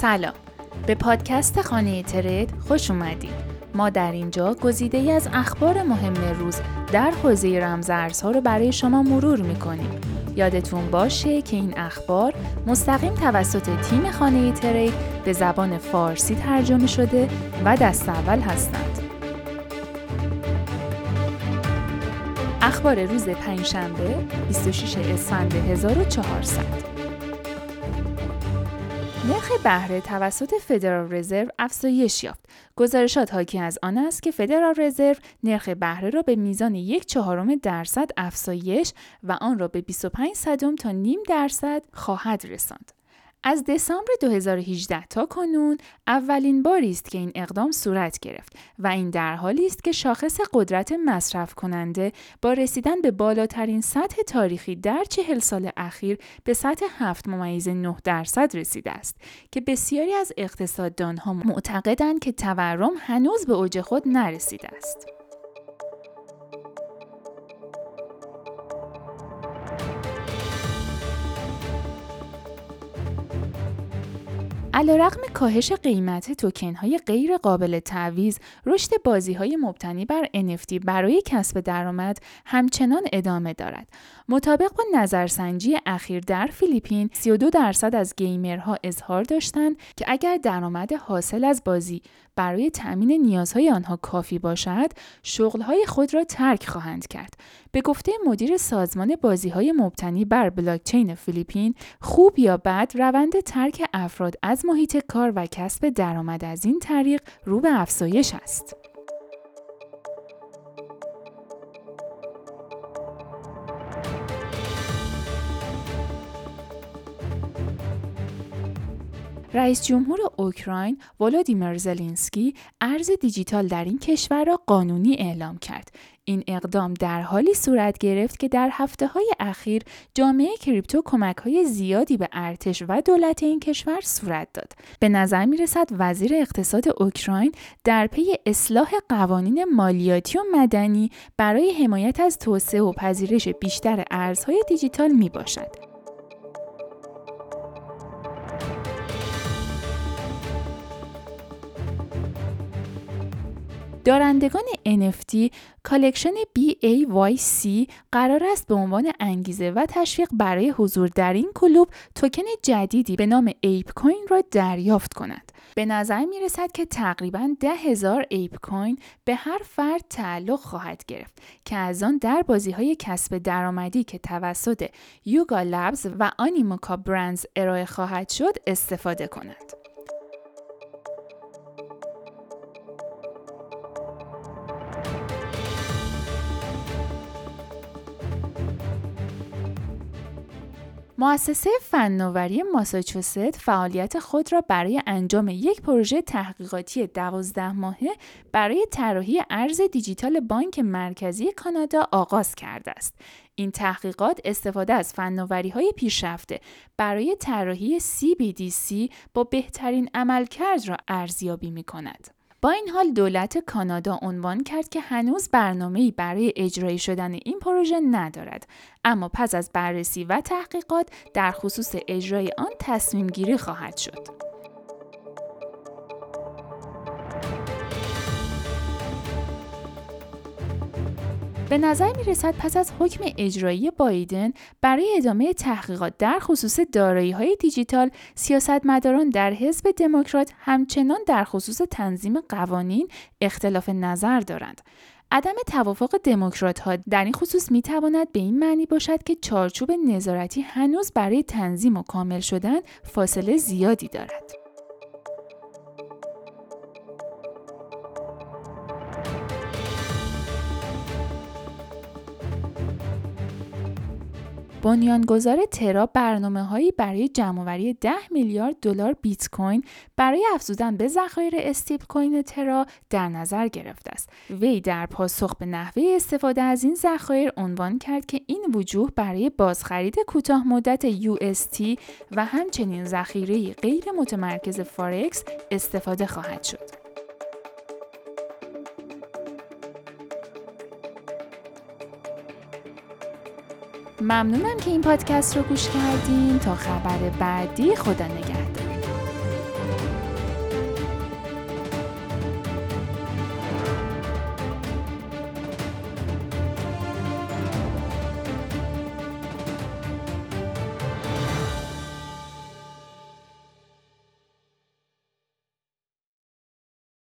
سلام. به پادکست خانه ترید خوش اومدید. ما در اینجا گزیده ای از اخبار مهم روز در حوزه رمزارزها رو برای شما مرور می‌کنیم. یادتون باشه که این اخبار مستقیم توسط تیم خانه ترید به زبان فارسی ترجمه شده و دست اول هستند. اخبار روز پنجشنبه 26 اسفند 1400 نرخ بهره توسط فدرال رزرو افزایش یافت. گزارشات حاکی از آن است که فدرال رزرو نرخ بهره را به میزان یک چهارم درصد افزایش و آن را به 25 صدم تا نیم درصد خواهد رساند. از دسامبر 2018 تا کنون اولین باری است که این اقدام صورت گرفت و این در حالی است که شاخص قدرت مصرف کننده با رسیدن به بالاترین سطح تاریخی در چهل سال اخیر به سطح 7 ممیز 9 درصد رسیده است که بسیاری از اقتصاددانها معتقدند که تورم هنوز به اوج خود نرسیده است. علیرغم کاهش قیمت توکن های غیر قابل تعویض، رشد بازی های مبتنی بر NFT برای کسب درآمد همچنان ادامه دارد. مطابق با نظرسنجی اخیر در فیلیپین، 32 درصد از گیمرها اظهار داشتند که اگر درآمد حاصل از بازی برای تأمین نیازهای آنها کافی باشد، شغلهای خود را ترک خواهند کرد. به گفته مدیر سازمان بازی های مبتنی بر بلاکچین فیلیپین، خوب یا بد روند ترک افراد از محیط کار و کسب درآمد از این طریق رو به افزایش است. رئیس جمهور اوکراین ولادیمیر زلنسکی ارز دیجیتال در این کشور را قانونی اعلام کرد. این اقدام در حالی صورت گرفت که در هفته های اخیر جامعه کریپتو کمک های زیادی به ارتش و دولت این کشور صورت داد. به نظر می رسد وزیر اقتصاد اوکراین در پی اصلاح قوانین مالیاتی و مدنی برای حمایت از توسعه و پذیرش بیشتر ارزهای دیجیتال می باشد. دارندگان NFT collection BAYC قرار است به عنوان انگیزه و تشویق برای حضور در این کلوب توکن جدیدی به نام ApeCoin را دریافت کنند. به نظر می رسد که تقریبا ده هزار ApeCoin به هر فرد تعلق خواهد گرفت که از آن در بازی های کسب درآمدی که توسط Yuga Labs و Animoca Brands ارائه خواهد شد استفاده کنند. مؤسسه فناوری ماساچوست فعالیت خود را برای انجام یک پروژه تحقیقاتی دوازده ماهه برای طراحی ارز دیجیتال بانک مرکزی کانادا آغاز کرده است. این تحقیقات استفاده از فناوری های پیشرفته برای طراحی CBDC با بهترین عملکرد را ارزیابی می کند. با این حال دولت کانادا عنوان کرد که هنوز برنامه‌ای برای اجرایی شدن این پروژه ندارد اما پس از بررسی و تحقیقات در خصوص اجرای آن تصمیم گیری خواهد شد. به نظر می رسد پس از حکم اجرایی بایدن برای ادامه تحقیقات در خصوص دارایی های دیجیتال سیاستمداران در حزب دموکرات همچنان در خصوص تنظیم قوانین اختلاف نظر دارند. عدم توافق دموکرات ها در این خصوص می تواند به این معنی باشد که چارچوب نظارتی هنوز برای تنظیم و کامل شدن فاصله زیادی دارد. بنیانگذار ترا برنامه هایی برای جمعآوری 10 میلیارد دلار بیت کوین برای افزودن به ذخایر استیپ کوین ترا در نظر گرفته است. وی در پاسخ به نحوه استفاده از این ذخایر عنوان کرد که این وجوه برای بازخرید کوتاه مدت UST و همچنین ذخیره غیر متمرکز فارکس استفاده خواهد شد. ممنونم که این پادکست رو گوش کردین. تا خبر بعدی خدا نگهدار.